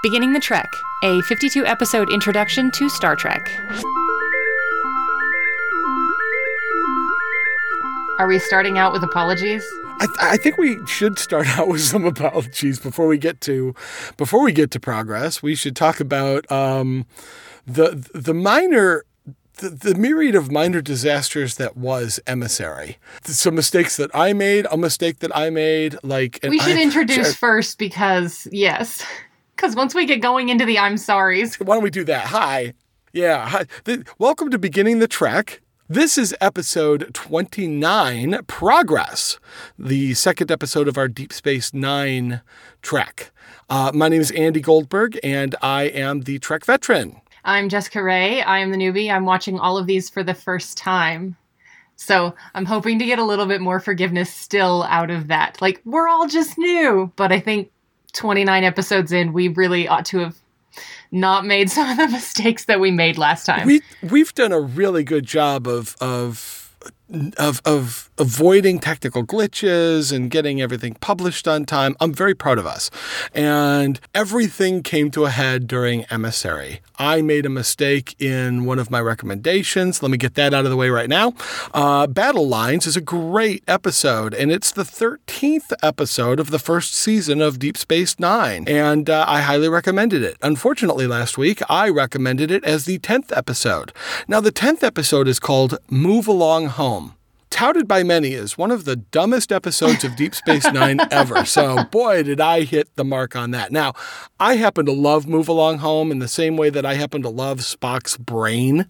Beginning the Trek, a 52 episode introduction to Star Trek. Are we starting out with apologies? I, th- I, think we should start out with some apologies before we get to before we get to progress. We should talk about um, the the minor the, the, myriad of minor disasters that was emissary. Some mistakes that I made, a mistake that I made. Like we should I, introduce first because yes, because once we get going into the I'm sorry's, why don't we do that? Hi, yeah, hi. The, welcome to beginning the trek. This is episode 29, Progress, the second episode of our Deep Space Nine trek. Uh, my name is Andy Goldberg, and I am the Trek veteran. I'm Jessica Ray. I am the newbie. I'm watching all of these for the first time. So I'm hoping to get a little bit more forgiveness still out of that. Like, we're all just new. But I think 29 episodes in, we really ought to have not made some of the mistakes that we made last time. We we've done a really good job of of of, of avoiding technical glitches and getting everything published on time. I'm very proud of us. And everything came to a head during Emissary. I made a mistake in one of my recommendations. Let me get that out of the way right now. Uh, Battle Lines is a great episode, and it's the 13th episode of the first season of Deep Space Nine. And uh, I highly recommended it. Unfortunately, last week, I recommended it as the 10th episode. Now, the 10th episode is called Move Along Home touted by many as one of the dumbest episodes of Deep Space Nine ever. So, boy, did I hit the mark on that. Now, I happen to love Move Along Home in the same way that I happen to love Spock's brain,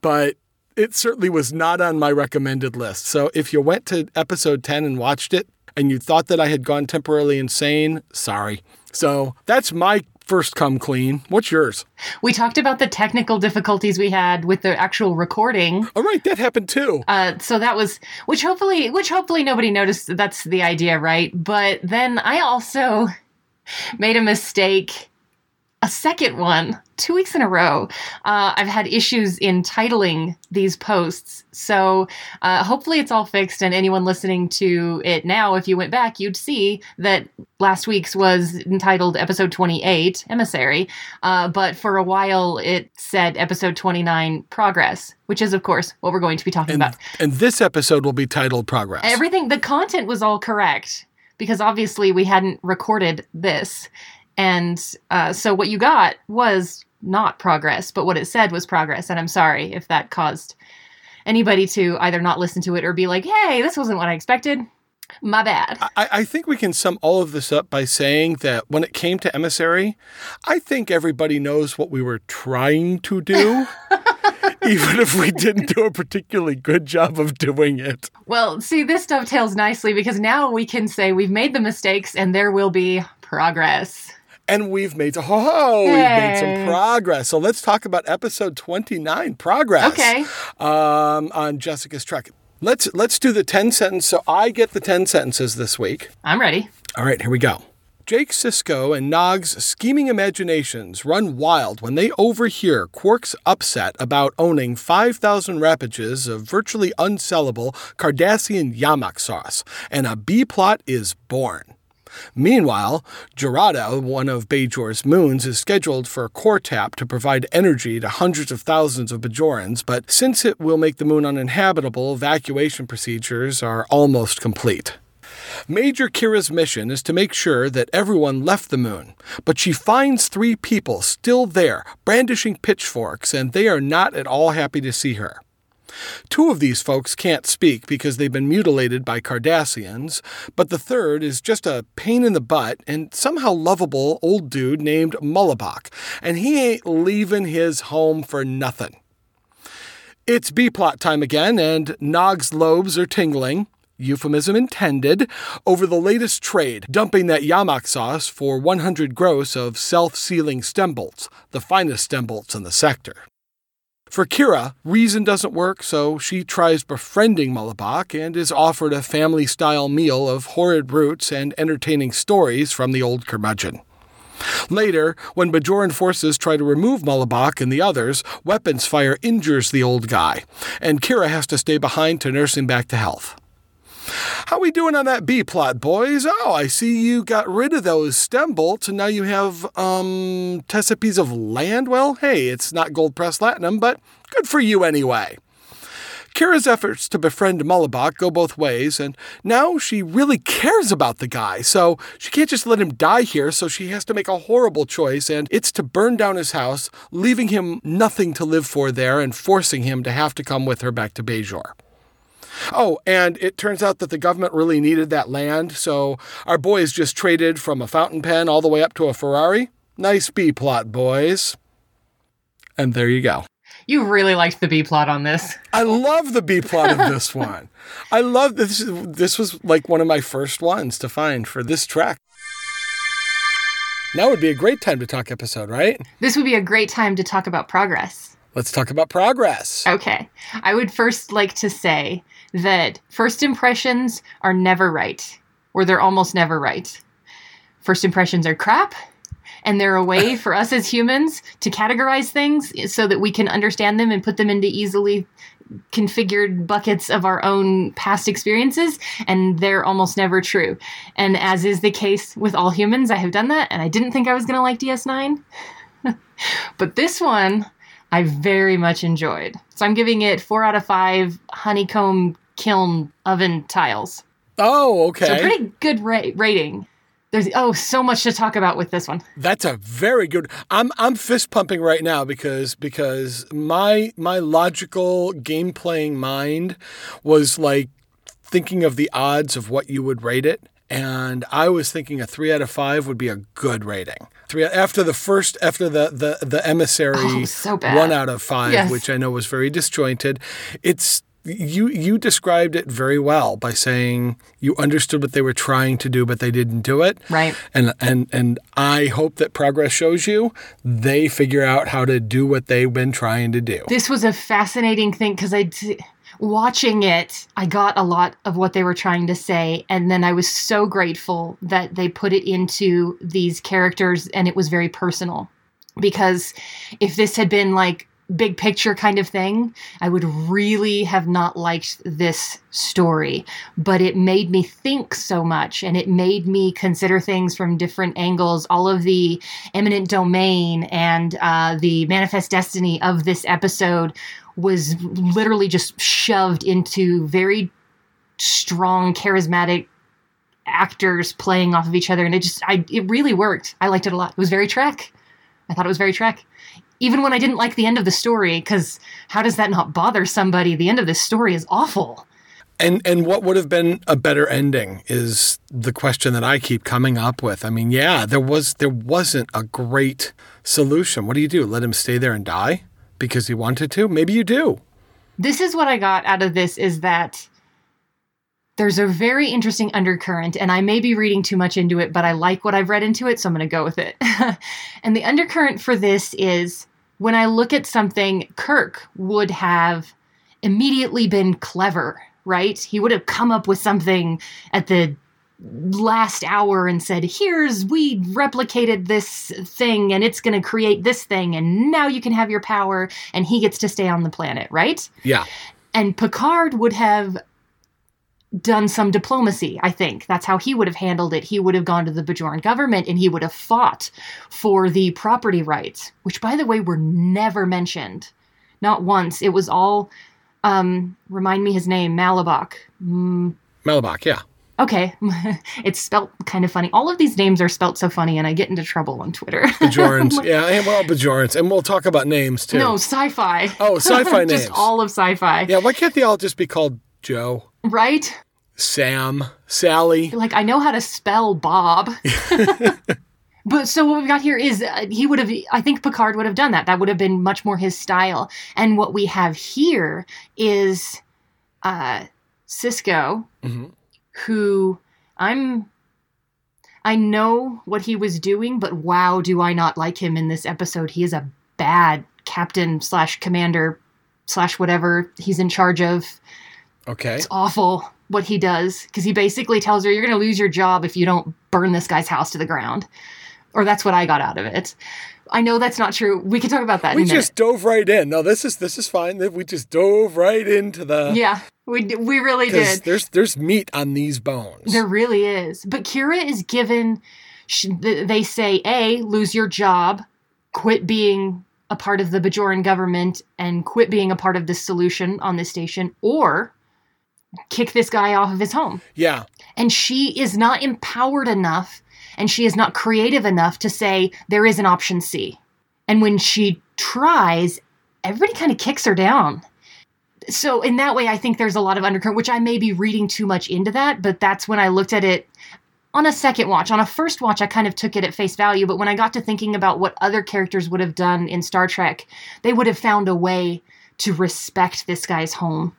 but it certainly was not on my recommended list. So, if you went to episode 10 and watched it and you thought that I had gone temporarily insane, sorry. So, that's my first come clean. What's yours? We talked about the technical difficulties we had with the actual recording. All right, that happened too. Uh, so that was which hopefully which hopefully nobody noticed. That's the idea, right? But then I also made a mistake a second one two weeks in a row. Uh, I've had issues in titling these posts. So uh, hopefully it's all fixed. And anyone listening to it now, if you went back, you'd see that last week's was entitled episode 28, Emissary. Uh, but for a while it said episode 29, Progress, which is, of course, what we're going to be talking and, about. And this episode will be titled Progress. Everything, the content was all correct because obviously we hadn't recorded this. And uh, so what you got was not progress, but what it said was progress. And I'm sorry if that caused anybody to either not listen to it or be like, hey, this wasn't what I expected. My bad. I, I, think we can sum all of this up by saying that when it came to emissary, I think everybody knows what we were trying to do. even if we didn't do a particularly good job of doing it. Well, see, this dovetails nicely because now we can say we've made the mistakes and there will be progress and we've made ho ho, we've made some progress. So let's talk about episode 29, progress. Okay. Um, on Jessica's Trek. Let's let's do the 10 sentence. So I get the 10 sentences this week. I'm ready. All right, here we go. Jake Sisko and Nog's scheming imaginations run wild when they overhear Quark's upset about owning 5,000 rapages of virtually unsellable Cardassian yamok sauce, and a B plot is born. Meanwhile, Jeraddo, one of Bajor's moons, is scheduled for a core tap to provide energy to hundreds of thousands of Bajorans, but since it will make the moon uninhabitable, evacuation procedures are almost complete. Major Kira's mission is to make sure that everyone left the moon, but she finds three people still there, brandishing pitchforks, and they are not at all happy to see her. Two of these folks can't speak because they've been mutilated by Cardassians, but the third is just a pain in the butt and somehow lovable old dude named Mullibok, and he ain't leaving his home for nothing. It's B plot time again, and Nog's lobes are tingling euphemism intended, over the latest trade, dumping that yamok sauce for 100 gross of self sealing stem bolts, the finest stem bolts in the sector. For Kira, reason doesn't work, so she tries befriending Mullibok and is offered a family style meal of horrid roots and entertaining stories from the old curmudgeon. Later, when Bajoran forces try to remove Mullibok and the others, weapons fire injures the old guy, and Kira has to stay behind to nurse him back to health. How we doing on that B plot, boys? Oh, I see you got rid of those stem bolts and now you have um tessipates of land. Well, hey, it's not gold press latinum, but good for you anyway. Kira's efforts to befriend Mullibok go both ways, and now she really cares about the guy, so she can't just let him die here, so she has to make a horrible choice, and it's to burn down his house, leaving him nothing to live for there and forcing him to have to come with her back to Bajor. Oh, and it turns out that the government really needed that land, so our boys just traded from a fountain pen all the way up to a Ferrari. Nice B plot, boys. And there you go. You really liked the B plot on this. I love the B plot of this one. I love this. This was like one of my first ones to find for this track. Now would be a great time to talk episode, right? This would be a great time to talk about progress. Let's talk about progress. Okay. I would first like to say that first impressions are never right, or they're almost never right. First impressions are crap, and they're a way for us as humans to categorize things so that we can understand them and put them into easily configured buckets of our own past experiences and they're almost never true. And as is the case with all humans i have done that and i didn't think i was going to like ds9 but this one i very much enjoyed. So i'm giving it four out of five honeycomb kiln oven tiles Oh, okay. so pretty good ra- rating there's oh so much to talk about with this one That's a very good. I'm I'm fist pumping right now because because my my logical game playing mind was like thinking of the odds of what you would rate it. And I was thinking a three out of five would be a good rating. Three after the first after the the the emissary Oh, so one out of five, Yes. which I know was very disjointed. It's you you described it very well by saying you understood what they were trying to do, but they didn't do it. Right. And and and I hope that progress shows you they figure out how to do what they've been trying to do. this was a fascinating thing because i watching it, I got a lot of what they were trying to say, and then I was so grateful that they put it into these characters, and it was very personal. Because if this had been like big picture kind of thing, I would really have not liked this story. But it made me think so much and it made me consider things from different angles. All of the eminent domain and uh, the manifest destiny of this episode was literally just shoved into very strong, charismatic actors playing off of each other and it just I it really worked. I liked it a lot. It was very Trek. I thought it was very Trek. Even when I didn't like the end of the story, because how does that not bother somebody? The end of this story is awful. And and what would have been a better ending is the question that I keep coming up with. I mean, yeah, there was there wasn't a great solution. What do you do? Let him stay there and die because he wanted to? Maybe you do. This is what I got out of this is that there's a very interesting undercurrent, and I may be reading too much into it, but I like what I've read into it, so I'm going to go with it. and the undercurrent for this is when I look at something, Kirk would have immediately been clever, right? He would have come up with something at the last hour and said, Here's, we replicated this thing and it's going to create this thing, and now you can have your power, and he gets to stay on the planet, right? Yeah. And Picard would have done some diplomacy, I think. That's how he would have handled it. He would have gone to the Bajoran government and he would have fought for the property rights, which, by the way, were never mentioned. Not once. It was all, um, remind me his name, Mullibok. Mm, Mullibok, yeah. okay. it's spelt kind of funny. All of these names are spelt so funny and I get into trouble on Twitter. Bajorans. yeah, and well, Bajorans. And we'll talk about names too. no, sci fi. Oh, sci-fi names. Just all of sci fi. Yeah, why can't they all just be called Joe, Right? Sam, Sally? like I know how to spell Bob. but so what we've got here is uh, he would have I think Picard would have done that. That would have been much more his style. And what we have here is uh Sisko Mhm. who I'm I know what he was doing, but wow, do I not like him in this episode. He is a bad captain slash commander slash whatever he's in charge of. Okay. It's awful what he does because he basically tells her you're going to lose your job if you don't burn this guy's house to the ground. Or that's what I got out of it. I know that's not true. We can talk about that We in a minute. just dove right in. No, this is this is fine. We just dove right into the Yeah. We we really did. there's there's meat on these bones. There really is. But Kira is given. They say, a lose your job, quit being a part of the Bajoran government, and quit being a part of this solution on this station, or kick this guy off of his home. yeah, And she is not empowered enough, and she is not creative enough to say there is an option C. And when she tries, everybody kind of kicks her down. So in that way, I think there's a lot of undercurrent, which I may be reading too much into that, but that's when I looked at it on a second watch. On a first watch, I kind of took it at face value, but when I got to thinking about what other characters would have done in Star Trek, they would have found a way to respect this guy's home.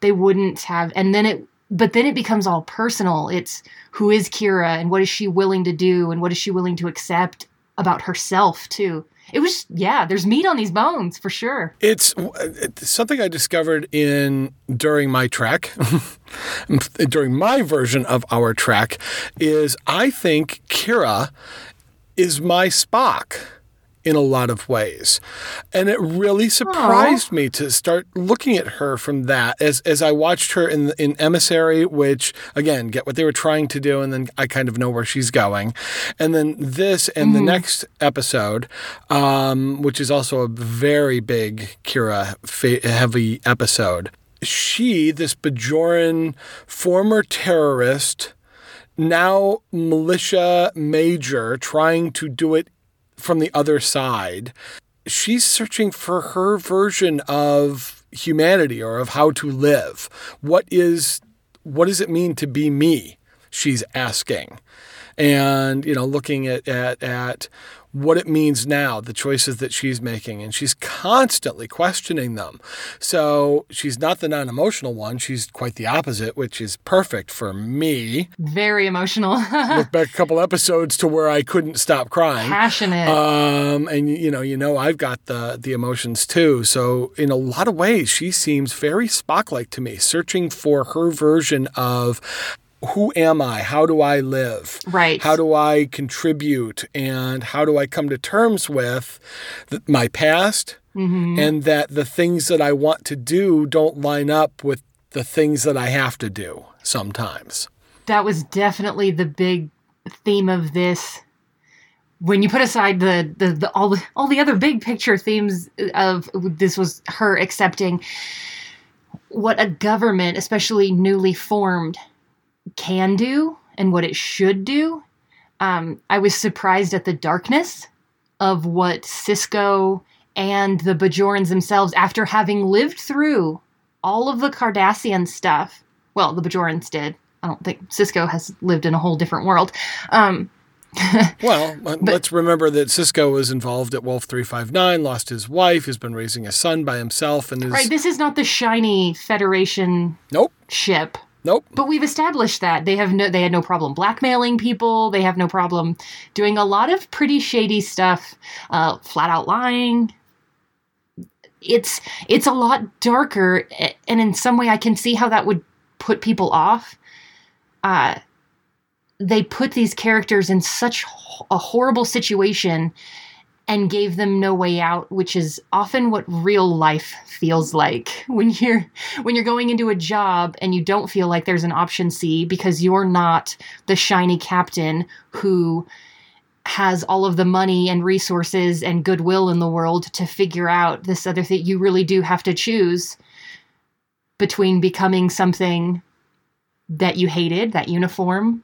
They wouldn't have, and then it, but then it becomes all personal. It's who is Kira and what is she willing to do and what is she willing to accept about herself, too. It was, yeah, there's meat on these bones for sure. It's, it's something I discovered in during my trek, during my version of our trek, is I think Kira is my Spock in a lot of ways. And it really surprised me to start looking at her from that as, as I watched her in in Emissary, which again, get what they were trying to do, and then I kind of know where she's going. And then this and the next episode, um, which is also a very big Kira fa- heavy episode. She, this Bajoran former terrorist, now militia major trying to do it from the other side. She's searching for her version of humanity or of how to live. What is what does it mean to be me? She's asking. And, you know, looking at, at, at what it means now, the choices that she's making, and she's constantly questioning them. So she's not the non emotional one. She's quite the opposite, which is perfect for me. Very emotional, Look back a couple episodes to where I couldn't stop crying. passionate. Um, and you know, you know, I've got the the emotions too. So in a lot of ways, she seems very Spock-like to me, searching for her version of who am I? How do I live? Right. How do I contribute? And how do I come to terms with th- my past? Mm-hmm. And that the things that I want to do don't line up with the things that I have to do sometimes. that was definitely the big theme of this. When you put aside the, the, the all the all the other big picture themes uh, of this was her accepting what a government, especially newly formed, can do and what it should do. Um, I was surprised at the darkness of what Sisko and the Bajorans themselves, after having lived through all of the Cardassian stuff. Well, the Bajorans did. I don't think Sisko has lived in a whole different world. Um, Well, uh, let's remember that Sisko was involved at Wolf 359, lost his wife, has been raising a son by himself, and is. right, this is not the shiny Federation Nope, ship. Nope. But we've established that they have no they had no problem blackmailing people. They have no problem doing a lot of pretty shady stuff, uh, flat out lying. It's it's a lot darker, and in some way, I can see how that would put people off. Uh, they put these characters in such a horrible situation and gave them no way out which is often what real life feels like. When you're when you're going into a job and you don't feel like there's an option C because you're not the shiny captain who has all of the money and resources and goodwill in the world to figure out this other thing. You really do have to choose between becoming something that you hated that uniform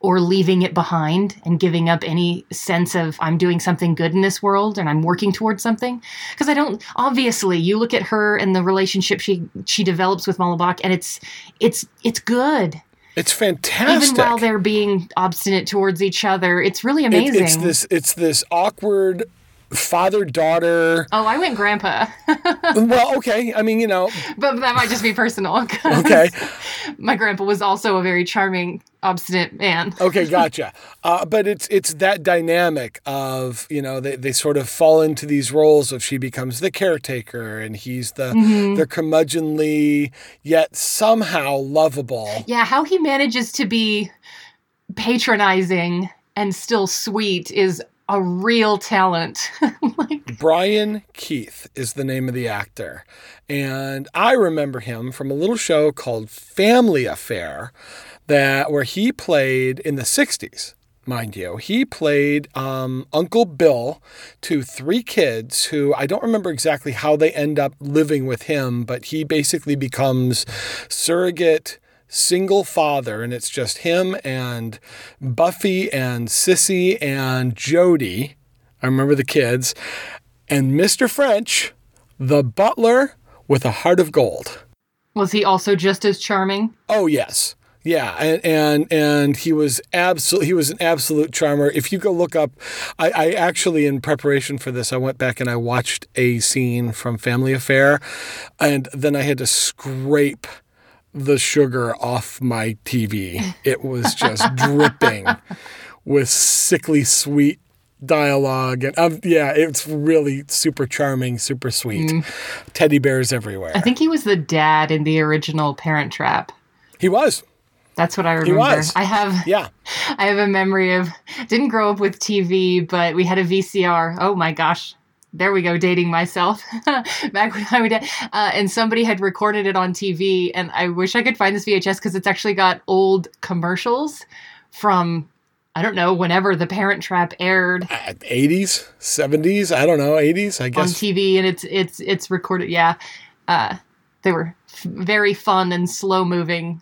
or leaving it behind and giving up any sense of I'm doing something good in this world and I'm working towards something because I don't obviously you look at her and the relationship she she develops with Mullibok and it's it's it's good It's fantastic. even while they're being obstinate towards each other it's really It- amazing it's this. It's this awkward father daughter. oh I went grandpa well, okay. I mean, you know, but that might just be personal. okay, my grandpa was also a very charming obstinate man okay, gotcha. Uh, but it's it's that dynamic of you know they, they sort of fall into these roles of she becomes the caretaker and he's the Mm-hmm. the curmudgeonly yet somehow lovable. Yeah, how he manages to be patronizing and still sweet is a real talent. like Brian Keith is the name of the actor. And I remember him from a little show called Family Affair that where he played in the 60s mind you. He played um, Uncle Bill to three kids who I don't remember exactly how they end up living with him, but he basically becomes surrogate single father, and it's just him and Buffy and Sissy and Jody. I remember the kids. And Mr. French, the butler with a heart of gold. Was he also just as charming? Oh, yes. Yeah, and and and he was absolutely he was an absolute charmer. If you go look up, I, I actually in preparation for this, I went back and I watched a scene from Family Affair, and then I had to scrape the sugar off my TV. It was just dripping with sickly sweet dialogue and um, yeah it's really super charming super sweet mm. teddy bears everywhere i think he was the dad in the original parent trap he was that's what I remember. He was. I have yeah. I have a memory of didn't grow up with TV, but we had a VCR. Oh my gosh. There we go, dating myself. Back when I would, uh, and somebody had recorded it on TV, and I wish I could find this VHS because it's actually got old commercials from I don't know, whenever the Parent Trap aired. 80s, 70s, I don't know, 80s, I guess. On TV and it's it's it's recorded, yeah. Uh they were f- very fun and slow moving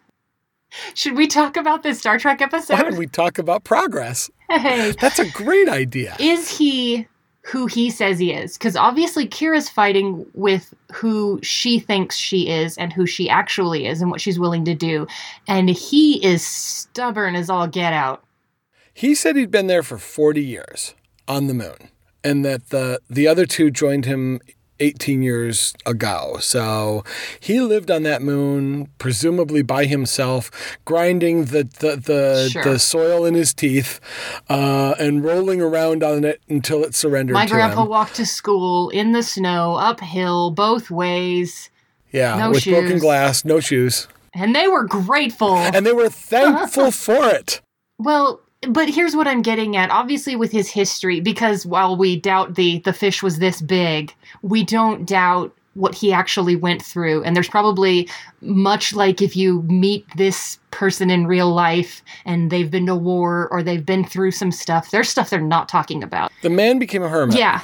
should we talk about this Star Trek episode? Why don't we talk about progress? Hey. That's a great idea. Is he who he says he is? Because obviously Kira's fighting with who she thinks she is and who she actually is and what she's willing to do. And he is stubborn as all get out. He said he'd been there for 40 years on the moon and that the the other two joined him 18 years ago. So he lived on that moon, presumably by himself, grinding the the the, sure. the soil in his teeth uh, and rolling around on it until it surrendered. My grandpa him. walked to school in the snow, uphill, both ways. Yeah, no with shoes. broken glass, no shoes. And they were grateful. And they were thankful for it. Well, but here's what I'm getting at. Obviously, with his history, because while we doubt the the fish was this big, we don't doubt what he actually went through. And there's probably much like if you meet this person in real life and they've been to war or they've been through some stuff, there's stuff they're not talking about. The man became a hermit. Yeah.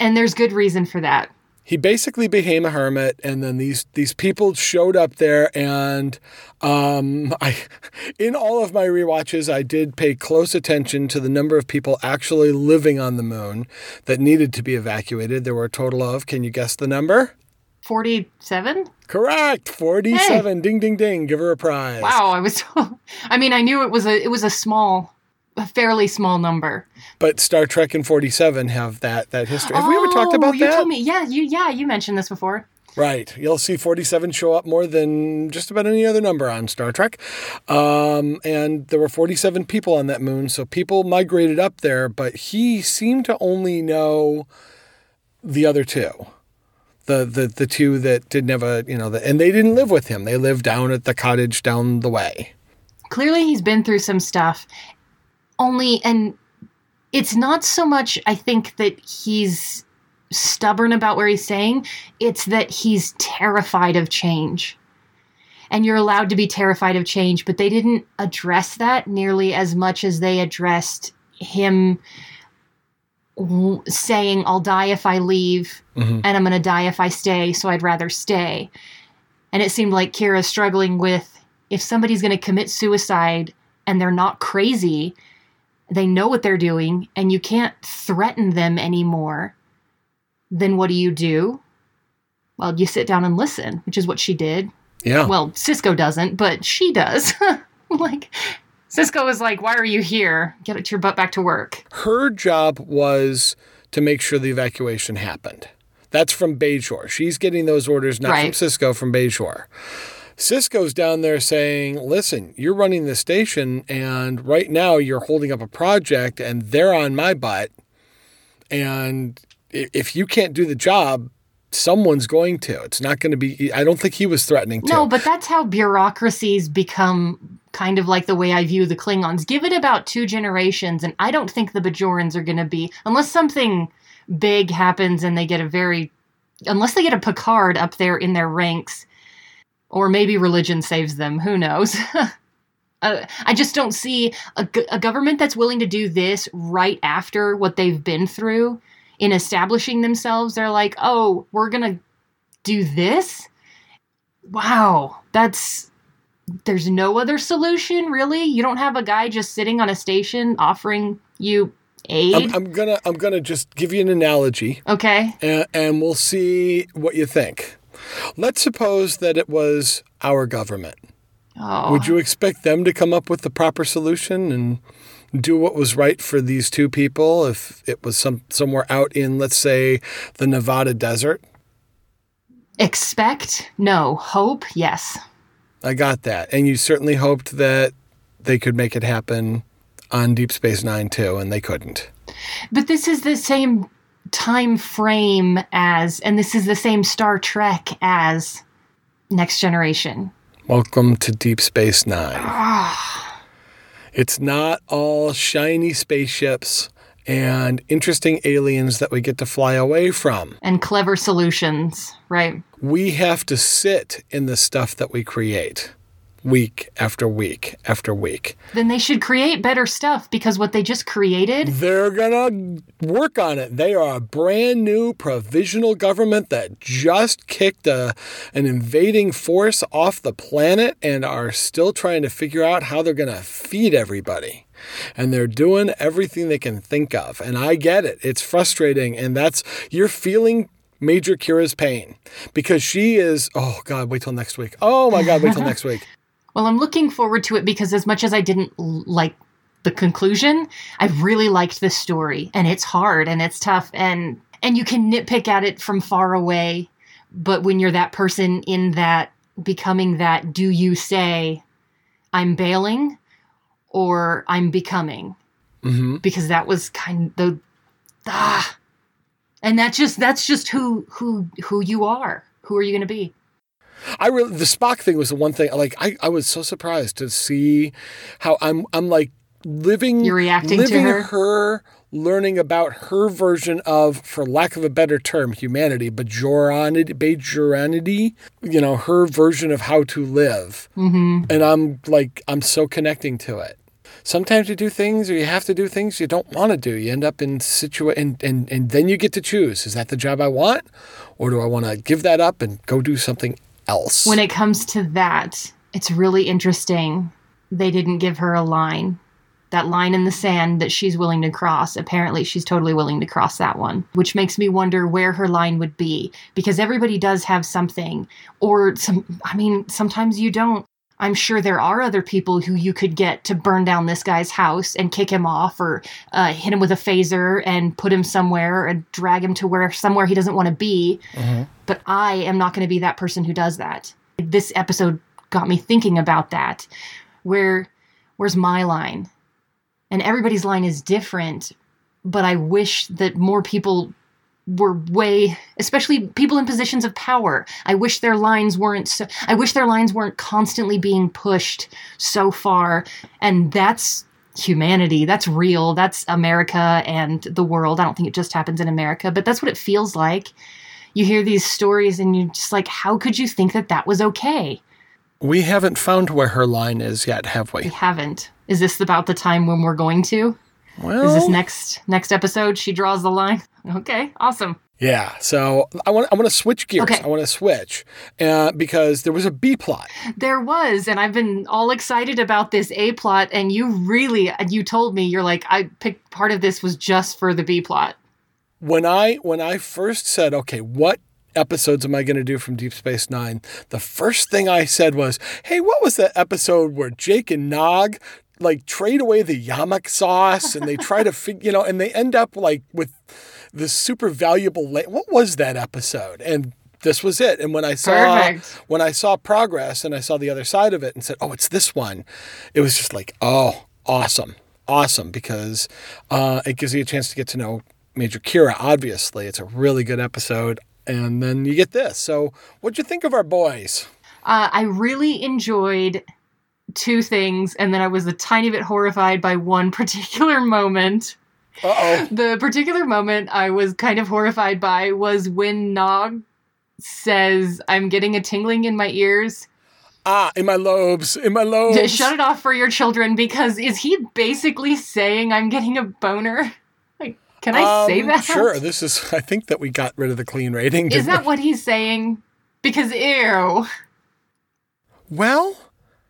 And there's good reason for that he basically became a hermit and then these these people showed up there and um, I in all of my re-watches I did pay close attention to the number of people actually living on the moon that needed to be evacuated. There were a total of can you guess the number? 47 correct! 47 hey. ding ding ding! Give her a prize. Wow i was i mean i knew it was a it was a small a fairly small number. But Star Trek and 47 have that that history. Have oh, we ever talked about you that? You told me. Yeah, you yeah, you mentioned this before. Right. You'll see 47 show up more than just about any other number on Star Trek. Um, and there were 47 people on that moon, so people migrated up there, but he seemed to only know the other two. The, the the two that didn't have a you know the, and they didn't live with him. They lived down at the cottage down the way. Clearly he's been through some stuff only, and it's not so much, I think, that he's stubborn about where he's saying, it's that he's terrified of change. And you're allowed to be terrified of change, but they didn't address that nearly as much as they addressed him saying, I'll die if I leave, mm-hmm. and I'm going to die if I stay, so I'd rather stay. And it seemed like Kira's struggling with if somebody's going to commit suicide and they're not crazy, they know what they're doing and you can't threaten them anymore, then what do you do? Well, you sit down and listen, which is what she did. Yeah. Well, Sisko doesn't, but she does. like, Sisko is like, why are you here? Get your butt back to work. Her job was to make sure the evacuation happened. That's from Bajor. She's getting those orders not right. from Sisko, from Bajor. Sisko's down there saying, listen, you're running the station, and right now you're holding up a project, and they're on my butt. And if you can't do the job, someone's going to. It's not going to be, I don't think he was threatening to. No, but that's how bureaucracies become kind of like the way I view the Klingons. Give it about two generations, and I don't think the Bajorans are going to be, unless something big happens and they get a very unless they get a Picard up there in their ranks, or maybe religion saves them. Who knows? uh, I just don't see a, a government that's willing to do this right after what they've been through in establishing themselves. They're like, oh, we're gonna do this. Wow, that's there's no other solution really you don't have a guy just sitting on a station offering you aid I'm, I'm gonna I'm gonna just give you an analogy, okay and, and we'll see what you think. Let's suppose that it was our government. oh Would you expect them to come up with the proper solution and do what was right for these two people if it was some somewhere out in, let's say, the Nevada desert? expect no hope yes I got that. And you certainly hoped that they could make it happen on Deep Space Nine too, and they couldn't. but this is the same time frame as and this is the same star trek as next generation Welcome to Deep Space Nine. It's not all shiny spaceships and interesting aliens that we get to fly away from. and clever solutions right We have to sit in the stuff that we create week after week after week. then they should create better stuff because what they just created They're going to work on it. They are a brand new provisional government that just kicked a, an invading force off the planet and are still trying to figure out how they're going to feed everybody. And they're doing everything they can think of. And I get it. It's frustrating. And that's, you're feeling Major Kira's pain because she is, oh God, wait till next week. Oh my God, wait till next week. Well, I'm looking forward to it because as much as I didn't like the conclusion, I really liked this story and it's hard and it's tough and and you can nitpick at it from far away, but when you're that person in that becoming that do you say I'm bailing or I'm becoming? hmm Because that was kind of the ah and that just that's just who who who you are. Who are you going to be? I really the Spock thing was the one thing like I, I was so surprised to see how I'm I'm like living You're reacting to living her? learning about her version of for lack of a better term humanity bajoranity bajoranity you know her version of how to live. Mm-hmm. and I'm like I'm so connecting to it. Sometimes you do things or you have to do things you don't want to do. You end up in situa and, and and then you get to choose. Is that the job I want? Or do I want to give that up and go do something else when it comes to that, it's really interesting. They didn't give her a line. That line in the sand that she's willing to cross. Apparently, she's totally willing to cross that one, which makes me wonder where her line would be because everybody does have something, or some. I mean, sometimes you don't. I'm sure there are other people who you could get to burn down this guy's house and kick him off, or uh, hit him with a phaser and put him somewhere and drag him to where somewhere he doesn't want to be but I am not going to be that person who does that. This episode got me thinking about that. Where where's my line? And everybody's line is different, but I wish that more people were way especially people in positions of power. I wish their lines weren't so I wish their lines weren't constantly being pushed so far and that's humanity. That's real. That's America and the world. I don't think it just happens in America, but that's what it feels like you hear these stories and you're just like, how could you think that that was okay? We haven't found where her line is yet, have We we? haven't. Is this about the time when we're going to? Well, Is this next next episode? She draws the line. Okay, awesome. yeah. So I want I want to switch gears. Okay. I want to switch uh, because there was a B plot. There was, and I've been all excited about this A plot, and you really, you told me you're like, I picked part of this was just for the B plot. When I when I first said, okay, what episodes am I going to do from Deep Space Nine? The first thing I said was, hey, what was that episode where Jake and Nog like trade away the yamok sauce and they try to fig, you know, and they end up like with this super valuable. La- what was that episode? And this was it. And when I saw Perfect. when I saw progress and I saw the other side of it and said, oh, it's this one, it was just like, oh, awesome, awesome, because uh, it gives you a chance to get to know Major Kira. Obviously, it's a really good episode. And then you get this. So, what'd you think of our boys? Uh, I really enjoyed two things, and then I was a tiny bit horrified by one particular moment. Uh oh. The particular moment I was kind of horrified by was when Nog says, I'm getting a tingling in my ears. Ah, in my lobes, in my lobes. Shut it off for your children because is he basically saying I'm getting a boner? Like, can I say Um, that? Sure. This is. I think that we got rid of the clean rating. Is that we? what he's saying? Because ew. Well,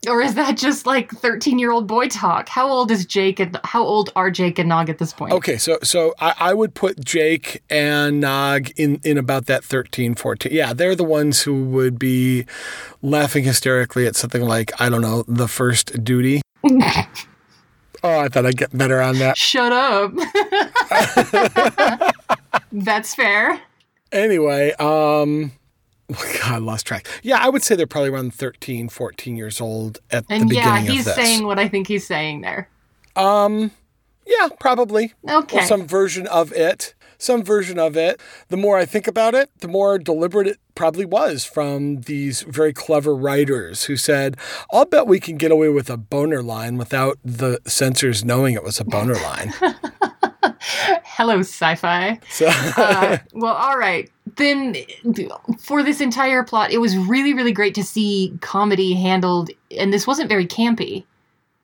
Or is that just like 13 year old boy talk? How old is Jake and how old are Jake and Nog at this point? okay. So, so I, I would put Jake and Nog in in about that 13, 14. Yeah, they're the ones who would be laughing hysterically at something like I don't know, the first duty. oh, I thought I'd get better on that. Shut up. That's fair. Anyway, um. God, I lost track. Yeah, I would say they're probably around 13, 14 years old at And the yeah, beginning he's of this. saying what I think he's saying there. Um, yeah, probably. Okay. Or some version of it. Some version of it. The more I think about it, the more deliberate it probably was from these very clever writers who said, I'll bet we can get away with a boner line without the censors knowing it was a boner line. Hello, sci fi. so, Uh, well, all right. Then for this entire plot, it was really, really great to see comedy handled, and this wasn't very campy.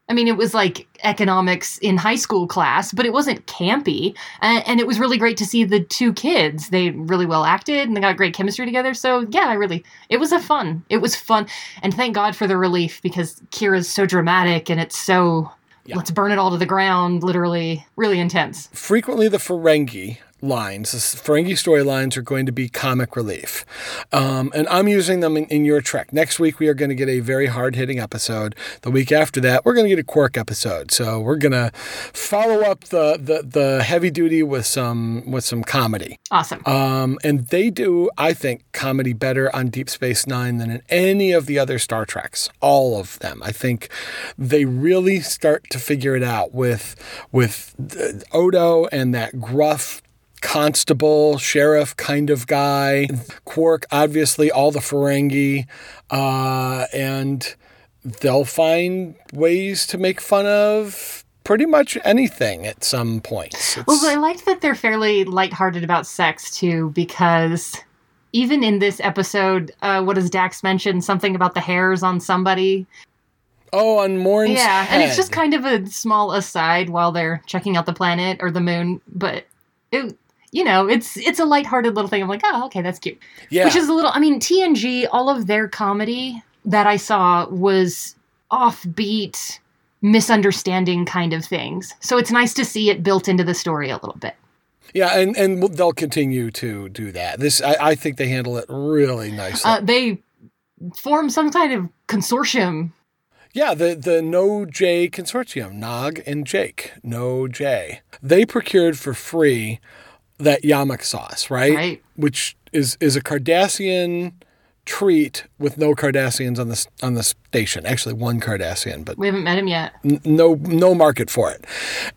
I mean, it was like economics in high school class, but it wasn't campy. And, and it was really great to see the two kids. They really well acted and they got great chemistry together. So, yeah, I really, it was a fun. It was fun. And thank God for the relief because Kira's so dramatic and it's so, Yeah. let's burn it all to the ground, literally, really intense. frequently the Ferengi lines, the Ferengi storylines are going to be comic relief. Um, and I'm using them in, in your trek. Next week, we are going to get a very hard hitting episode. The week after that, we're going to get a Quark episode. So we're going to follow up the, the, the heavy duty with some, with some comedy. Awesome. Um, and they do, I think, comedy better on Deep Space Nine than in any of the other Star Treks. All of them. I think they really start to figure it out with with uh, Odo and that gruff constable sheriff kind of guy. Quark, obviously, all the Ferengi, uh, and they'll find ways to make fun of. Pretty much anything at some points. It's- Well, I like that they're fairly lighthearted about sex too, because even in this episode, uh, what does Dax mention? Something about the hairs on somebody. oh, on Morn's yeah, and it's just kind of a small aside while they're checking out the planet or the moon, but it, you know, it's it's a lighthearted little thing. I'm like, oh, okay, that's cute. yeah. Which is a little. I mean, TNG, all of their comedy that I saw was offbeat, misunderstanding kind of things. So it's nice to see it built into the story a little bit. Yeah, and and they'll continue to do that. This I, I think they handle it really nicely. Uh, they form some kind of consortium. yeah, the the Noh-Jay consortium, Nog and Jake, Noh-Jay. They procured for free that yamok sauce, right? Right. Which is is a Cardassian treat with no Cardassians on the on the station. Actually, one Cardassian, but We haven't met him yet. n- no no market for it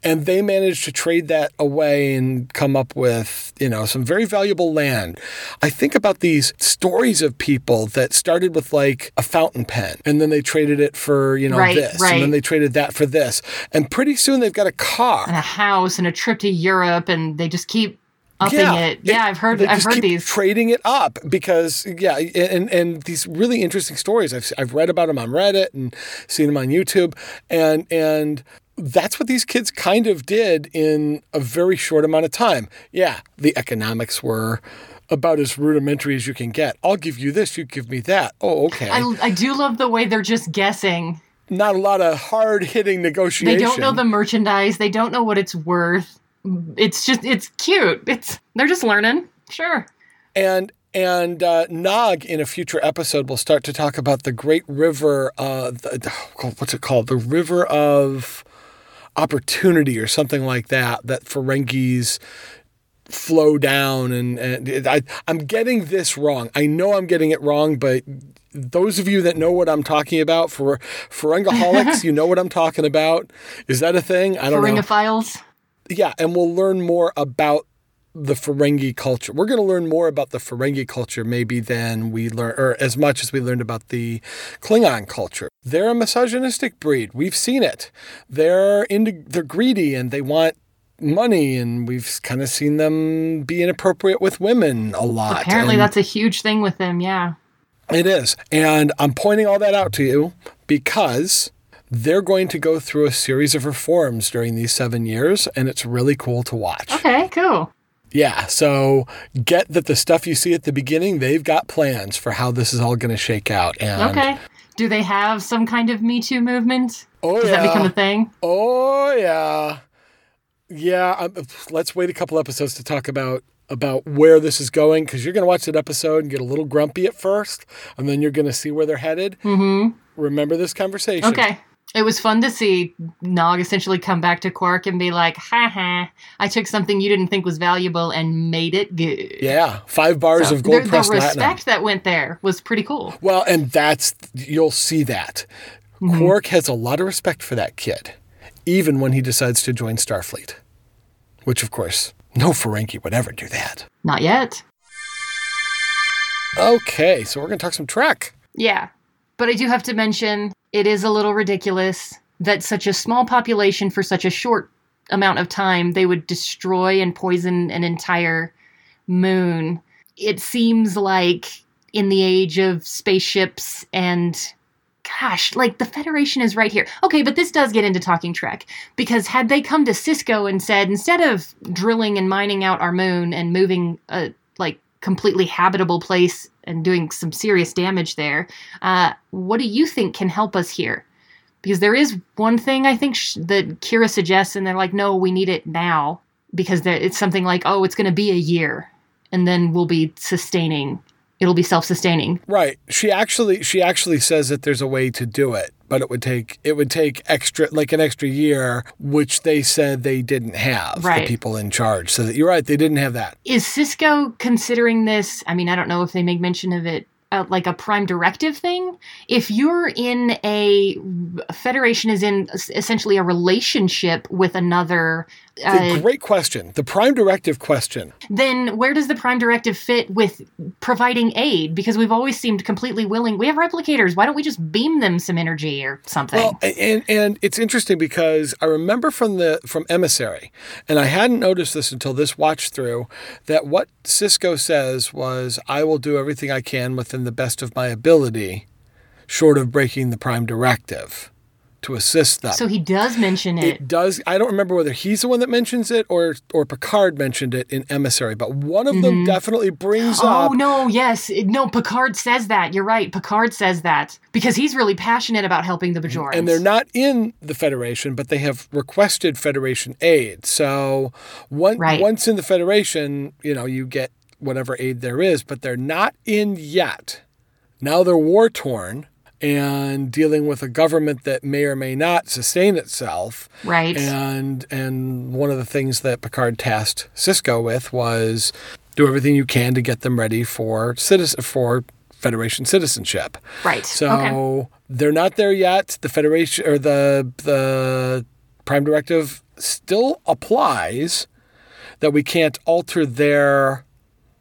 and they managed to trade that away and come up with you know some very valuable land i think about these stories of people that started with like a fountain pen and then they traded it for you know Right, this right. and then they traded that for this and pretty soon they've got a car, And a house and a trip to Europe, and they just keep upping it. Yeah, I've heard. I've heard keep these. trading it up because yeah, and and these really interesting stories. I've I've read about them on Reddit and seen them on YouTube, and and that's what these kids kind of did in a very short amount of time. Yeah, the economics were about as rudimentary as you can get. I'll give you this, you give me that. Oh, okay. I, I do love the way they're just guessing. Not a lot of hard hitting negotiation. They don't know the merchandise. They don't know what it's worth. It's just it's cute. It's they're just learning. Sure. And and uh, Nog in a future episode will start to talk about the great river. Uh, the, oh, what's it called? The river of opportunity or something like that. That Ferengis flow down, and, and I, I'm getting this wrong. I know I'm getting it wrong, but those of you that know what I'm talking about for Ferengaholics, you know what I'm talking about. Is that a thing? I don't know Feringophiles. Yeah, and we'll learn more about the Ferengi culture. We're going to learn more about the Ferengi culture maybe than we learn, or as much as we learned about the Klingon culture. They're a misogynistic breed. We've seen it. They're into, they're greedy and they want money and we've kind of seen them be inappropriate with women a lot. Apparently, And that's a huge thing with them. Yeah. it is. And I'm pointing all that out to you because they're going to go through a series of reforms during these seven years, and it's really cool to watch. Okay. Cool. Yeah, so get that the stuff you see at the beginning, they've got plans for how this is all going to shake out. And Okay. Do they have some kind of Me Too movement? Oh, Does yeah. that become a thing? Oh yeah, yeah. Um, let's wait a couple episodes to talk about about where this is going because you're going to watch that episode and get a little grumpy at first, and then you're going to see where they're headed. Mm-hmm. Remember this conversation. Okay. It was fun to see Nog essentially come back to Quark and be like, ha ha, I took something you didn't think was valuable and made it good. Yeah, five bars So of gold the, the respect platinum. that went there was pretty cool. Well, and that's you'll see that mm-hmm. Quark has a lot of respect for that kid, even when he decides to join Starfleet. Which, of course, no Ferengi would ever do that. Not yet. Okay, so we're going to talk some Trek. Yeah. But I do have to mention it is a little ridiculous that such a small population for such a short amount of time they would destroy and poison an entire moon. It seems like in the age of spaceships and gosh, like the Federation is right here. Okay, but this does get into talking Trek because had they come to Sisko and said instead of drilling and mining out our moon and moving a like completely habitable place and doing some serious damage there, uh, what do you think can help us here? Because there is one thing I think sh- that Kira suggests, and they're like, no, we need it now because it's something like, oh, it's going to be a year, and then we'll be sustaining. It'll be self-sustaining. Right. She actually she actually says that there's a way to do it, but it would take it would take extra like an extra year, which they said they didn't have Right. the people in charge. So that you're right, they didn't have that. Is Sisko considering this? I mean, I don't know if they make mention of it. Uh, like a prime directive thing. If you're in a Federation is in essentially a relationship with another, The uh, great question. The prime directive question. then where does the prime directive fit with providing aid? Because we've always seemed completely willing. We have replicators. Why don't we just beam them some energy or something? Well, and and it's interesting because I remember from the from emissary, and I hadn't noticed this until this watch through that what Sisko says was, "I will do everything I can within the best of my ability, short of breaking the prime directive, to assist them." so he does mention it. it does. I don't remember whether he's the one that mentions it or or Picard mentioned it in emissary, but one of them definitely brings Mm-hmm. Oh up. no, yes, no. Picard says that. You're right. Picard says that because he's really passionate about helping the Bajorans. and they're not in the Federation, but they have requested Federation aid. So one, Right. once in the Federation, you know, you get whatever aid there is, but they're not in yet. Now they're war torn and dealing with a government that may or may not sustain itself. right. And and one of the things that Picard tasked Sisko with was do everything you can to get them ready for citizen for Federation citizenship. right. So okay. they're not there yet. The Federation or the the Prime Directive still applies that we can't alter their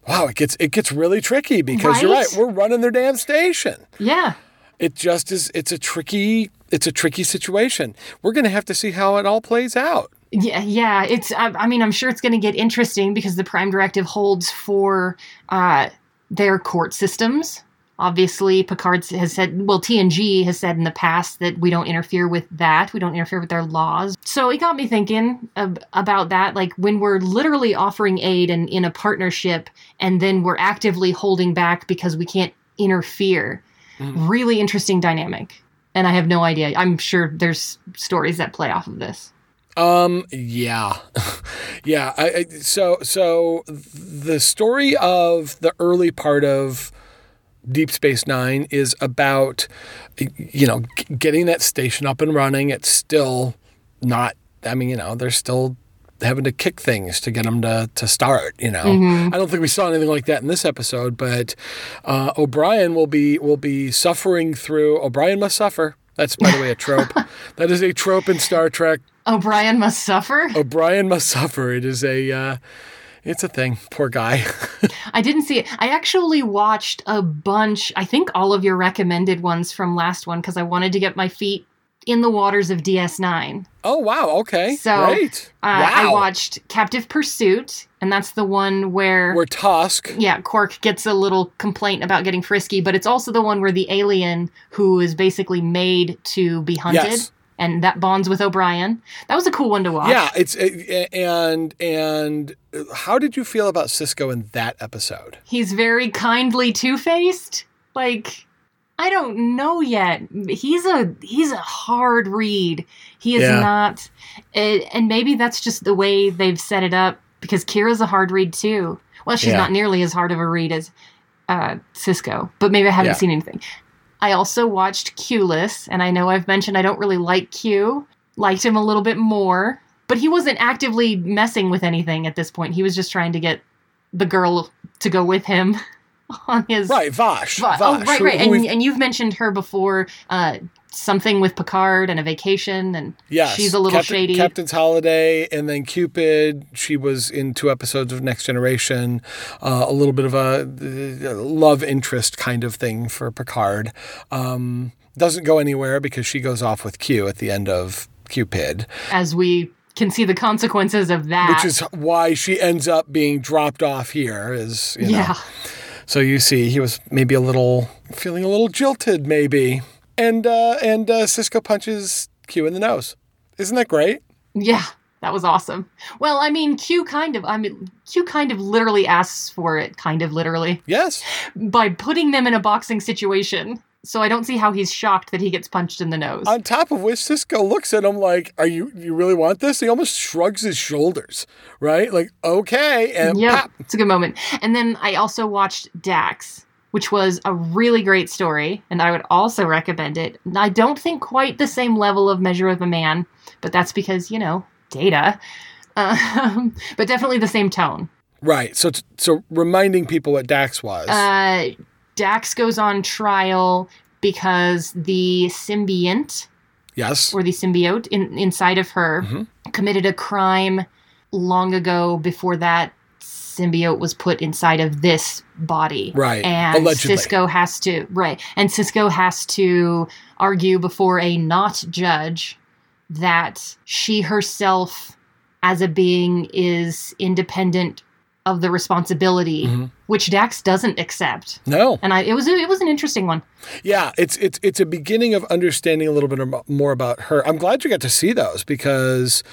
Wow, it gets it gets really tricky because you're right. Right? We're running their damn station. Yeah. It just is it's a tricky it's a tricky situation. We're going to have to see how it all plays out. Yeah, yeah. It's. I, I mean, I'm sure it's going to get interesting because the Prime Directive holds for uh, their court systems. Obviously, Picard has said, well, TNG has said in the past that we don't interfere with that. We don't interfere with their laws. So it got me thinking ab- about that. Like when we're literally offering aid and in a partnership, and then we're actively holding back because we can't interfere. Really interesting dynamic. And I have no idea. I'm sure there's stories that play off of this. Um. Yeah, yeah. I, I, so so the story of the early part of Deep Space Nine is about you know g- getting that station up and running. It's still not. I mean, you know, they're still having to kick things to get them to to start. You know, I don't think we saw anything like that in this episode. But uh, O'Brien will be will be suffering through. O'Brien must suffer. That's by the way a trope. that is a trope in Star Trek. O'Brien must suffer. O'Brien must suffer. It is a, uh, it's a thing. Poor guy. I didn't see it. I actually watched a bunch, I think all of your recommended ones from last one because I wanted to get my feet in the waters of DS9. Oh wow, okay. So, Great. Uh, I watched Captive Pursuit, and that's the one where, Where Tosk. yeah, Quark gets a little complaint about getting frisky, but it's also the one where the alien who is basically made to be hunted. Yes. And that bonds with O'Brien. That was a cool one to watch. Yeah, it's and and how did you feel about Sisko in that episode? He's very kindly two faced. Like, I don't know yet. He's a he's a hard read. He is Yeah. not, eh, and maybe that's just the way they've set it up. Because Kira's a hard read too. Well, she's Yeah. not nearly as hard of a read as uh, Sisko, but maybe I haven't Yeah. seen anything. I also watched Q-less, and I know I've mentioned I don't really like Q. Liked him a little bit more, but he wasn't actively messing with anything at this point. He was just trying to get the girl to go with him on his Right, Vash. Va- Vash oh, right, right. who And, and you've mentioned her before. Uh, something with Picard and a vacation, and Yes, she's a little Captain, shady. Captain's Holiday, and then Cupid. She was in two episodes of Next Generation. Uh, a little bit of a uh, love interest kind of thing for Picard. Um, doesn't go anywhere because she goes off with Q at the end of Cupid, as we can see the consequences of that. which is why she ends up being dropped off here. Is you know. yeah, So you see, he was maybe a little feeling a little jilted, maybe. And uh, and uh, Sisko punches Q in the nose. Isn't that great? yeah, that was awesome. Well, I mean, Q kind of, I mean, Q kind of literally asks for it, kind of literally, Yes. by putting them in a boxing situation. So I don't see how he's shocked that he gets punched in the nose. On top of which, Sisko looks at him like, "Are you you really want this?" He almost shrugs his shoulders, right? Like, okay, and yeah, it's a good moment. And then I also watched Dax, which was a really great story, and I would also recommend it. I don't think quite the same level of Measure of a Man, but that's because you know data. Um, but definitely the same tone. Right. So so reminding people what Dax was. Uh, Dax goes on trial because the symbiont yes. or the symbiote in, inside of her Mhm. committed a crime long ago before that symbiote was put inside of this body. Right. And Allegedly. Sisko has to right. And Sisko has to argue before a not judge that she herself as a being is independent of the responsibility Mhm. which Dax doesn't accept. No. And I it was it was an interesting one. Yeah, it's it's it's a beginning of understanding a little bit more about her. I'm glad you got to see those because,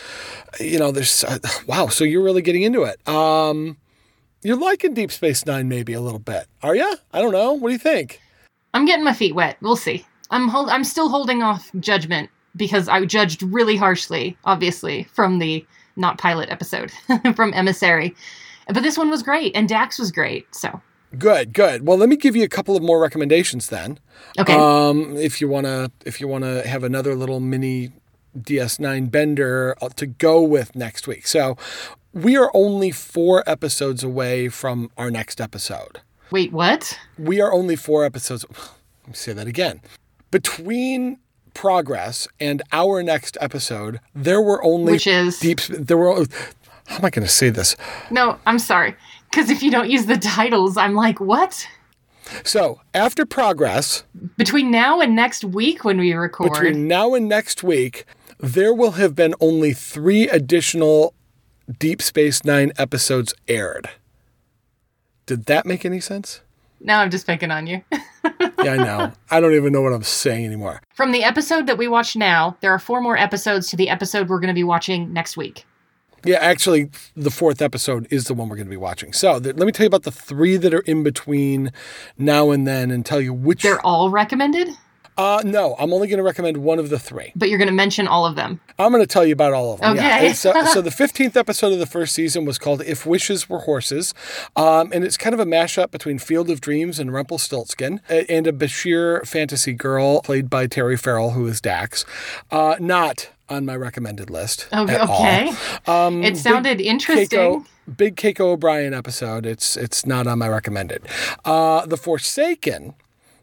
you know, there's uh, wow. So you're really getting into it. Um, you're liking Deep Space Nine maybe a little bit, are you? I don't know. What do you think? I'm getting my feet wet. We'll see. I'm hold- I'm still holding off judgment because I judged really harshly, obviously, from the not pilot episode from Emissary. But this one was great, and Dax was great. So Good, good. Well, let me give you a couple of more recommendations then. okay, Um, if you wanna, if you wanna have another little mini DS9 bender uh, to go with next week. So we are only four episodes away from our next episode. wait, what? we are only four episodes. Let me say that again. Between progress and our next episode, there were only Which is deep. There were. How am I going to say this? no. I'm sorry, because if you don't use the titles, I'm like, what? So after progress, Between now and next week when we record, between now and next week, there will have been only three additional Deep Space Nine episodes aired. Did that make any sense? now I'm just picking on you. Yeah, I know. I don't even know what I'm saying anymore. From the episode that we watch now, there are four more episodes to the episode we're going to be watching next week. Yeah, actually, the fourth episode is the one we're going to be watching. So th- let me tell you about the three that are in between now and then, and tell you which. They're all recommended, Uh, no, I'm only going to recommend one of the three. but you're going to mention all of them. I'm going to tell you about all of them. Okay. It's, uh, so the 15th episode of the first season was called "If Wishes Were Horses," um, and it's kind of a mashup between Field of Dreams and Rumpelstiltskin, and a Bashir fantasy girl played by Terry Farrell, who is Dax. Uh, not on my recommended list. Okay. all. okay. Um, It sounded interesting. Keiko, big Keiko O'Brien episode. It's it's not on my recommended. Uh, the Forsaken,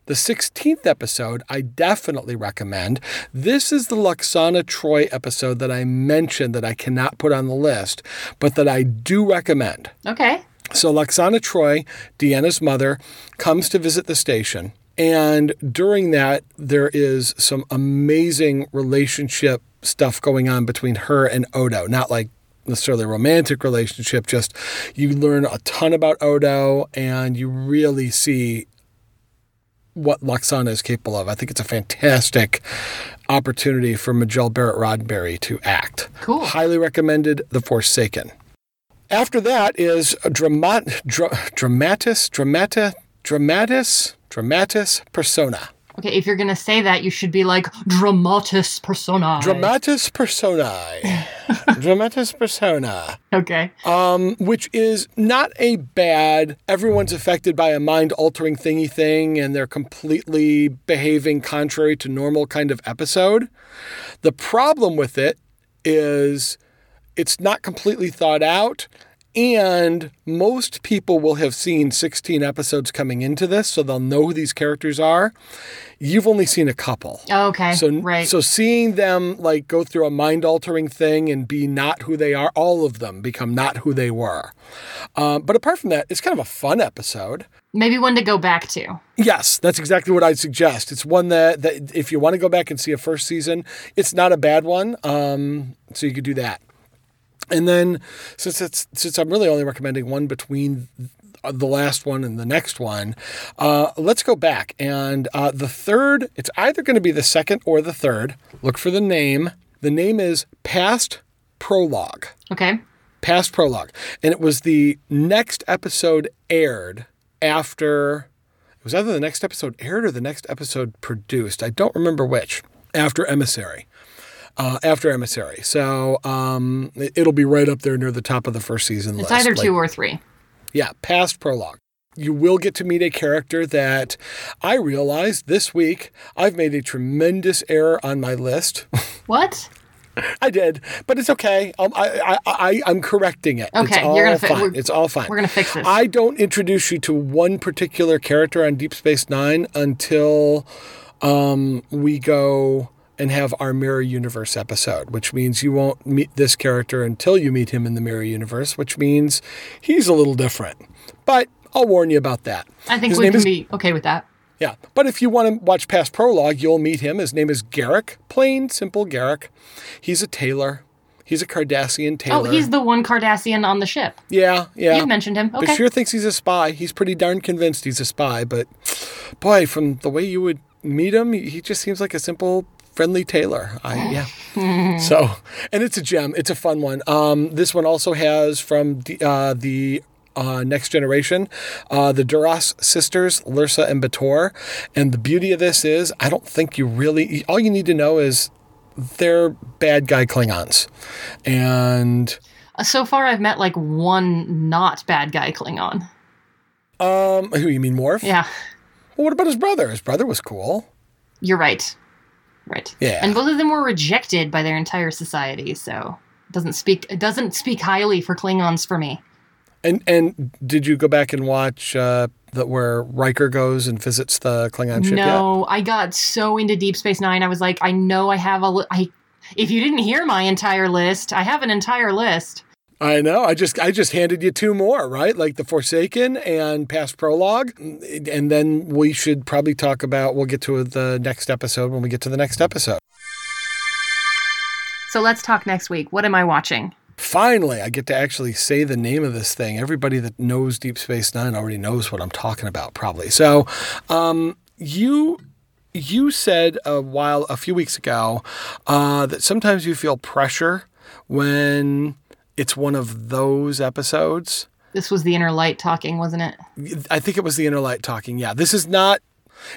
the 16th episode, I definitely recommend. This is the Lwaxana Troi episode that I mentioned that I cannot put on the list, but that I do recommend. Okay. So Lwaxana Troi, Deanna's mother, comes to visit the station. And during that, there is some amazing relationship stuff going on between her and Odo. Not like necessarily a romantic relationship, just you learn a ton about Odo and you really see what Lwaxana is capable of. I think it's a fantastic opportunity for Majel Barrett Roddenberry to act. Cool. Highly recommended The Forsaken. After that is dramat, dra, Dramatis, Dramata, Dramatis, Dramatis Persona. Okay, if you're gonna say that, you should be like dramatis personae. Dramatis Personae. Dramatis Persona. okay. um, which is not a bad. Everyone's affected by a mind altering thingy thing, and they're completely behaving contrary to normal kind of episode. The problem with it is it's not completely thought out. And most people will have seen 16 episodes coming into this, so they'll know who these characters are. You've only seen a couple. Okay. So, right. so seeing them like go through a mind altering thing and be not who they are, all of them become not who they were. Um, but apart from that, it's kind of a fun episode. Maybe one to go back to. Yes, that's exactly what I'd suggest. It's one that, that if you want to go back and see a first season, it's not a bad one. Um, so you could do that. And then since it's since I'm really only recommending one between the last one and the next one, uh, let's go back. And uh, the third, it's either going to be the second or the third. Look for the name. The name is Past Prologue. Okay. Past Prologue. And it was the next episode aired after, it was either the next episode aired or the next episode produced. I don't remember which. After Emissary. Uh, after Emissary. So um, it- it'll be right up there near the top of the first season It's list. either Like- two or three. yeah, past prologue. You will get to meet a character that I realized this week I've made a tremendous error on my list. What? I did, but it's okay. Um, I, I, I, I'm correcting it. it's Okay, all you're gonna fi- fine. it's all fine. We're gonna fix this. I don't introduce you to one particular character on Deep Space Nine until um, we go and have our Mirror Universe episode, which means you won't meet this character until you meet him in the Mirror Universe, which means he's a little different. But I'll warn you about that. I think His we can is- be okay with that. yeah, but if you want to watch past prologue, you'll meet him. His name is Garak, plain simple Garak. He's a tailor. He's a Cardassian oh, tailor. Oh, he's the one Cardassian on the ship. yeah, yeah. You mentioned him. Okay. Bashir thinks he's a spy. He's pretty darn convinced he's a spy, but boy, from the way you would meet him, he just seems like a simple, friendly tailor. I yeah. so, and it's a gem. It's a fun one. Um, this one also has from the, uh, the uh, next generation, uh, the Duras sisters, Lursa and B'Etor. And the beauty of this is, I don't think you really. All you need to know is they're bad guy Klingons, and Uh, so far, I've met like one not bad guy Klingon. um, who you mean Worf? Yeah, Well, what about his brother? His brother was cool. you're right. Right. Yeah. And both of them were rejected by their entire society, so it doesn't speak it doesn't speak highly for Klingons for me. And and did you go back and watch uh, the, where Riker goes and visits the Klingon ship yet? No, I got so into Deep Space Nine. I was like, I know I have a. Li- I if you didn't hear my entire list, I have an entire list. I know. I just I just handed you two more, right? Like the Forsaken and Past Prologue, and then we should probably talk about. We'll get to the next episode when we get to the next episode. So let's talk next week. What am I watching? Finally, I get to actually say the name of this thing. Everybody that knows Deep Space Nine already knows what I'm talking about, probably. So, um, you you said a while a few weeks ago uh, that sometimes you feel pressure when it's one of those episodes. This was the inner light talking, wasn't it? I think it was the inner light talking. Yeah, this is not.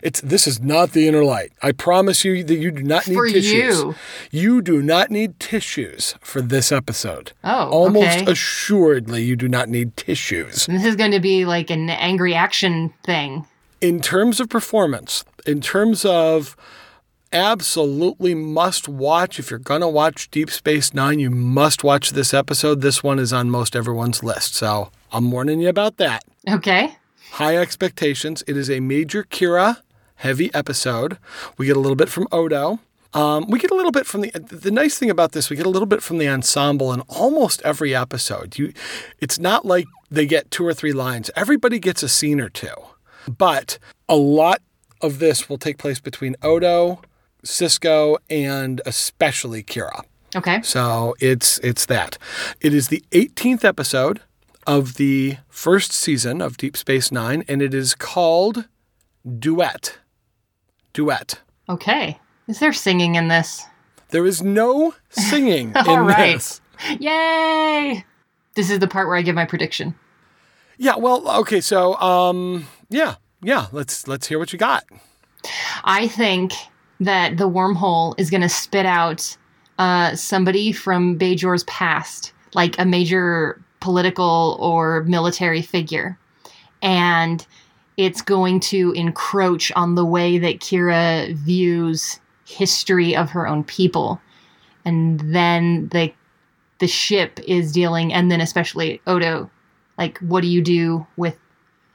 It's this is not the inner light. I promise you that you do not need For tissues. you. You do not need tissues for this episode. Oh, almost okay. assuredly, you do not need tissues. This is going to be like an angry action thing. In terms of performance, in terms of absolutely must watch, if you're going to watch Deep Space Nine, you must watch this episode. This one is on most everyone's list. So I'm warning you about that. Okay. High expectations. It is a major Kira heavy episode. We get a little bit from Odo. Um, we get a little bit from the. The nice thing about this, we get a little bit from the ensemble in almost every episode. You, it's not like they get two or three lines. Everybody gets a scene or two, but a lot of this will take place between Odo, Sisko, and especially Kira. Okay. So it's it's that. It is the 18th episode of the first season of Deep Space 9 and it is called Duet. Duet. Okay. Is there singing in this? There is no singing All in right. this. Yay! This is the part where I give my prediction. Yeah, well, okay, so um yeah, yeah, let's let's hear what you got. I think that the wormhole is going to spit out uh, somebody from Bajor's past, like a major political or military figure. And it's going to encroach on the way that Kira views history of her own people. And then the the ship is dealing and then especially Odo like what do you do with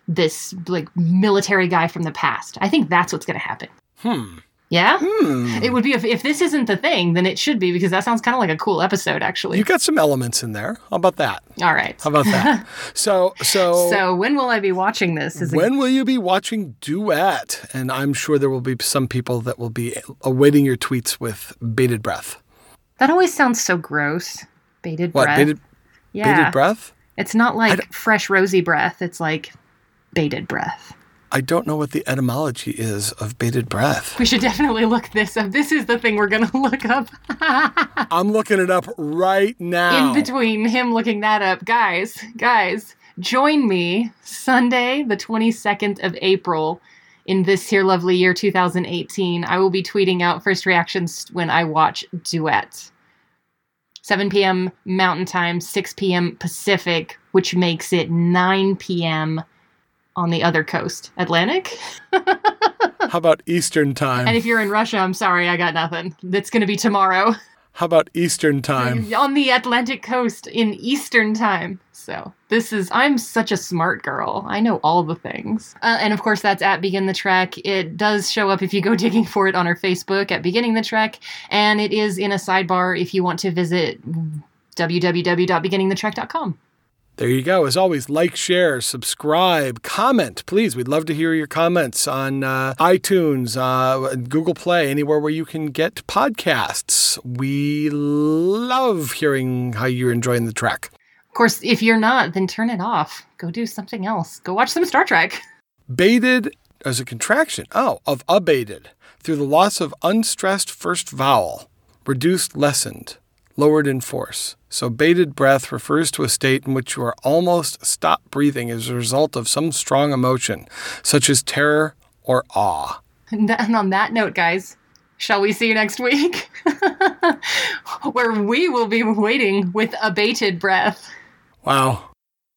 this like military guy from the past? I think that's what's going to happen. Hmm. Yeah? Hmm. It would be if, if this isn't the thing, then it should be because that sounds kind of like a cool episode, actually. You got some elements in there. How about that? All right. How about that? so so So when will I be watching this? Is it, when will you be watching Duet? And I'm sure there will be some people that will be awaiting your tweets with bated breath. that always sounds so gross. Bated What breath. bated yeah. bated breath? It's not like fresh rosy breath. It's like bated breath. I don't know what the etymology is of bated breath. We should definitely look this up. This is the thing we're going to look up I'm looking it up right now. in between him looking that up. Guys, guys, join me Sunday, the 22nd of April in this here lovely year 2018. I will be tweeting out first reactions when I watch Duet. 7 p.m. Mountain Time, 6 p.m. Pacific, which makes it 9 p.m. on the other coast. Atlantic? How about Eastern time? And if you're in Russia, I'm sorry, I got nothing. That's going to be tomorrow. How about Eastern time? on the Atlantic coast in Eastern time. So this is I'm such a smart girl. I know all the things. Uh, and of course, that's at Begin the Trek. It does show up if you go digging for it on our Facebook at Beginning the Trek, and it is in a sidebar if you want to visit www.beginningthetrek.com. There you go. As always, like, share, subscribe, comment. Please, we'd love to hear your comments on uh, iTunes, uh, Google Play, anywhere where you can get podcasts. We love hearing how you're enjoying the track. Of course, if you're not, then turn it off. Go do something else. Go watch some Star Trek. Baited as a contraction, oh, of abated, through the loss of unstressed first vowel, reduced, lessened, lowered in force. So, bated breath refers to a state in which you are almost stopped breathing as a result of some strong emotion, such as terror or awe. And on that note, guys, shall we see you next week? Where we will be waiting with abated breath. Wow.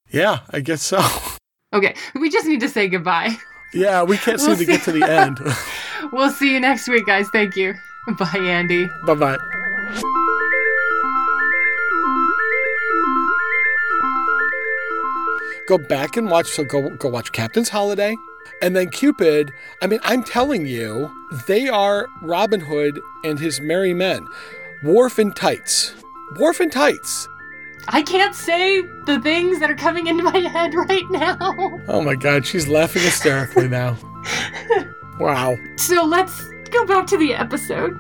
Yeah, I guess so. Okay, we just need to say goodbye. Yeah, we can't seem We'll to see. get to the end. We'll see you next week, guys. Thank you. Bye, Andy. bye bye. Go back and watch. So go go watch Captain's Holiday, and then Cupid. I mean, I'm telling you, they are Robin Hood and his merry men. Worf in tights. Worf in tights. I can't say the things that are coming into my head right now. Oh my God, she's laughing hysterically now. Wow. So let's go back to the episode.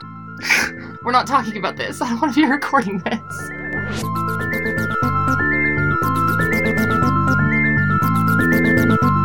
We're not talking about this. I don't want to be recording this. Thank you.